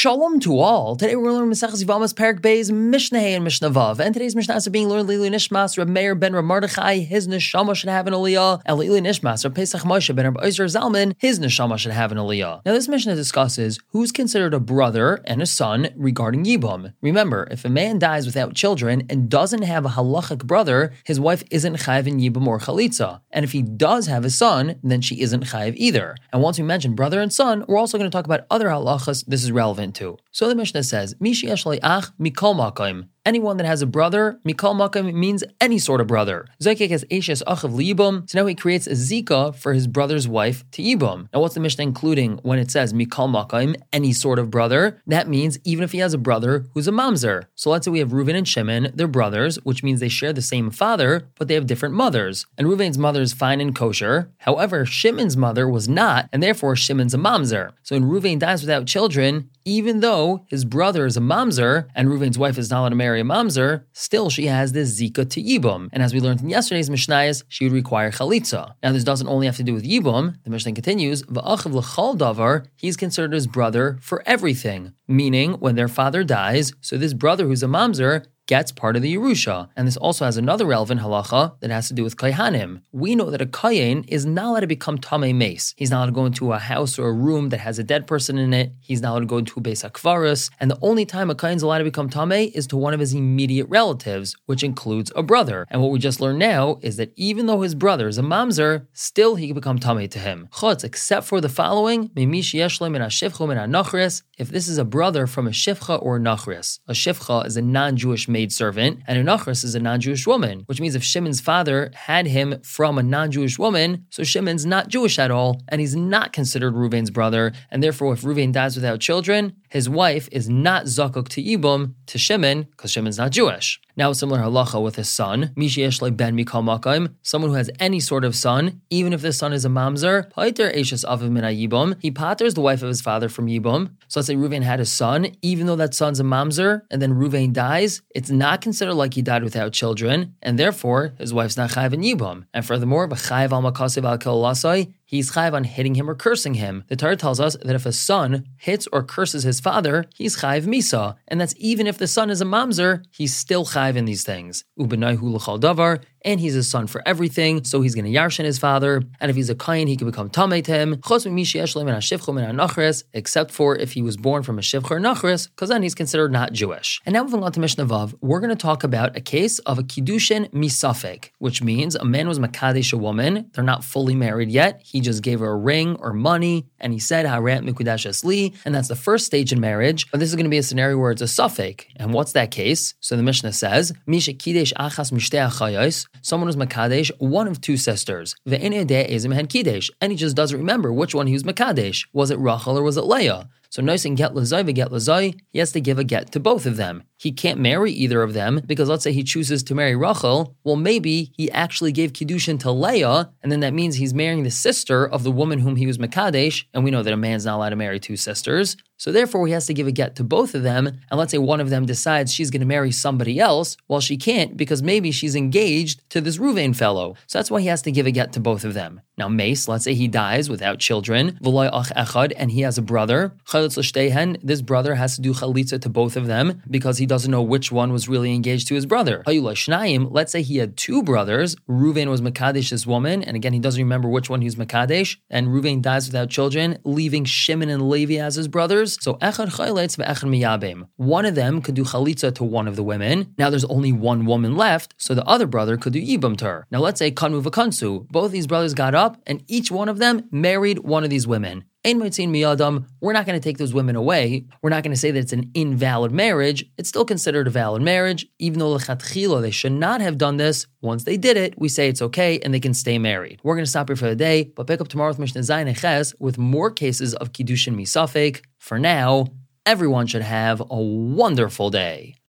Shalom to all. Today we're learning Maseches Yevamos Perak Beis Mishnah and Mishnah Vav. And today's Mishnah is being learned Lili Nishmas Reb Meir ben Reb Mordechai. His neshama should have an aliyah. And Lili Nishmas Reb Pesach Moshe ben Reb Zalman. His neshama should have an aliyah. Now this Mishnah discusses who's considered a brother and a son regarding Yibum. Remember, if a man dies without children and doesn't have a halachic brother, his wife isn't chayiv in Yibum or chalitza. And if he does have a son, then she isn't chayiv either. And once we mention brother and son, we're also going to talk about other halachas this is relevant relevant. So the Mishnah says, Mishi ach mikol makim. Anyone that has a brother, Mikal Makam means any sort of brother. Zekek has Ashes Achav Liyibum, so now he creates a Zika for his brother's wife to Yibum. Now, what's the Mishnah including when it says Mikal Makam, any sort of brother? That means even if he has a brother who's a mamzer. So let's say we have Reuven and Shimon, they're brothers, which means they share the same father, but they have different mothers. And Reuven's mother is fine and kosher. However, Shimon's mother was not, and therefore Shimon's a mamzer. So when Reuven dies without children, even though his brother is a mamzer and Reuven's wife is not allowed to marry marry a mamzer, still she has this zika to yibum. And as we learned in yesterday's mishnayos, she would require chalitza. Now this doesn't only have to do with yibum. The mishnah continues, va'achiv l'chal davar, he's considered his brother for everything. Meaning, when their father dies, so this brother who's a mamzer gets part of the Yerusha. And this also has another relevant halacha that has to do with Kayhanim. We know that a Kayin is not allowed to become Tamei Mace. He's not allowed to go into a house or a room that has a dead person in it. He's not allowed to go into a Beis Akvaris. And the only time a Kayin is allowed to become Tamei is to one of his immediate relatives, which includes a brother. And what we just learned now is that even though his brother is a Mamzer, still he can become Tamei to him. Chutz, except for the following, if this is a brother from a Shifcha or a Nachris. A Shifcha is a non-Jewish male maidservant, and a Nachris is a non Jewish woman, which means if Shimon's father had him from a non Jewish woman, so Shimon's not Jewish at all, and he's not considered Reuven's brother, and therefore if Reuven dies without children, his wife is not Zakuk to Yibum to Shimon, because Shimon's not Jewish. Now, a similar halacha with his son, Mishi ben Mikal Makam, someone who has any sort of son, even if the son is a mamzer, Paiter Ashes Aviv Min Yibum, he patters the wife of his father from Yibum. So let's say Ruvain had a son, even though that son's a mamzer, and then Ruvain dies, it's not considered like he died without children, and therefore his wife's not chayiv in Yibum. And furthermore, B'chayiv al Makasiv al he's chayiv on hitting him or cursing him. The Torah tells us that if a son hits or curses his father, he's chayiv misa, and that's even if the son is a mamzer, he's still chayiv in these things. Ubenaihu l'chal davar, and he's a son for everything, so he's going to yarshin his father. And if he's a kain, he can become tamei to him. Except for if he was born from a shivcha or nachris, because then he's considered not Jewish. And now moving on to Mishnah Vav, we're going to talk about a case of a kiddushin misafek, which means a man was makadesh a woman. They're not fully married yet. He just gave her a ring or money, and he said harat mikudash li, and that's the first stage in marriage. But this is going to be a scenario where it's a safek. And what's that case? So the Mishnah says, Misha kidesh achas mishtei someone was Makadesh, one of two sisters. And he just doesn't remember which one he was Makadesh. Was it Rachel or was it Leah? So noicing get lazai get lazai, he has to give a get to both of them. He can't marry either of them because let's say he chooses to marry Rachel, well maybe he actually gave kiddushin to Leah, and then that means he's marrying the sister of the woman whom he was makadesh, and we know that a man's not allowed to marry two sisters. So therefore, he has to give a get to both of them. And let's say one of them decides she's going to marry somebody else. Well, she can't because maybe she's engaged to this Ruvain fellow. So that's why he has to give a get to both of them. Now, Mace, let's say he dies without children, and he has a brother. This brother has to do chalitza to both of them because he doesn't know which one was really engaged to his brother. Let's say he had two brothers. Ruvain was Makadesh's woman, and again, he doesn't remember which one he was Makadesh. And Ruvain dies without children, leaving Shimon and Levi as his brothers. So. One of them could do chalitza to one of the women. Now there's only one woman left, so the other brother could do yibam to her. Now let's say kanmu v'kansu. Both these brothers got up, and each one of them married one of these women. Ein miyadam, we're not going to take those women away. We're not going to say that it's an invalid marriage. It's still considered a valid marriage, even though lechatchila they should not have done this. Once they did it, we say it's okay and they can stay married. We're going to stop here for the day, but pick up tomorrow with Mishnah Zayin and Ches with more cases of kiddushin misafek. For now, everyone should have a wonderful day.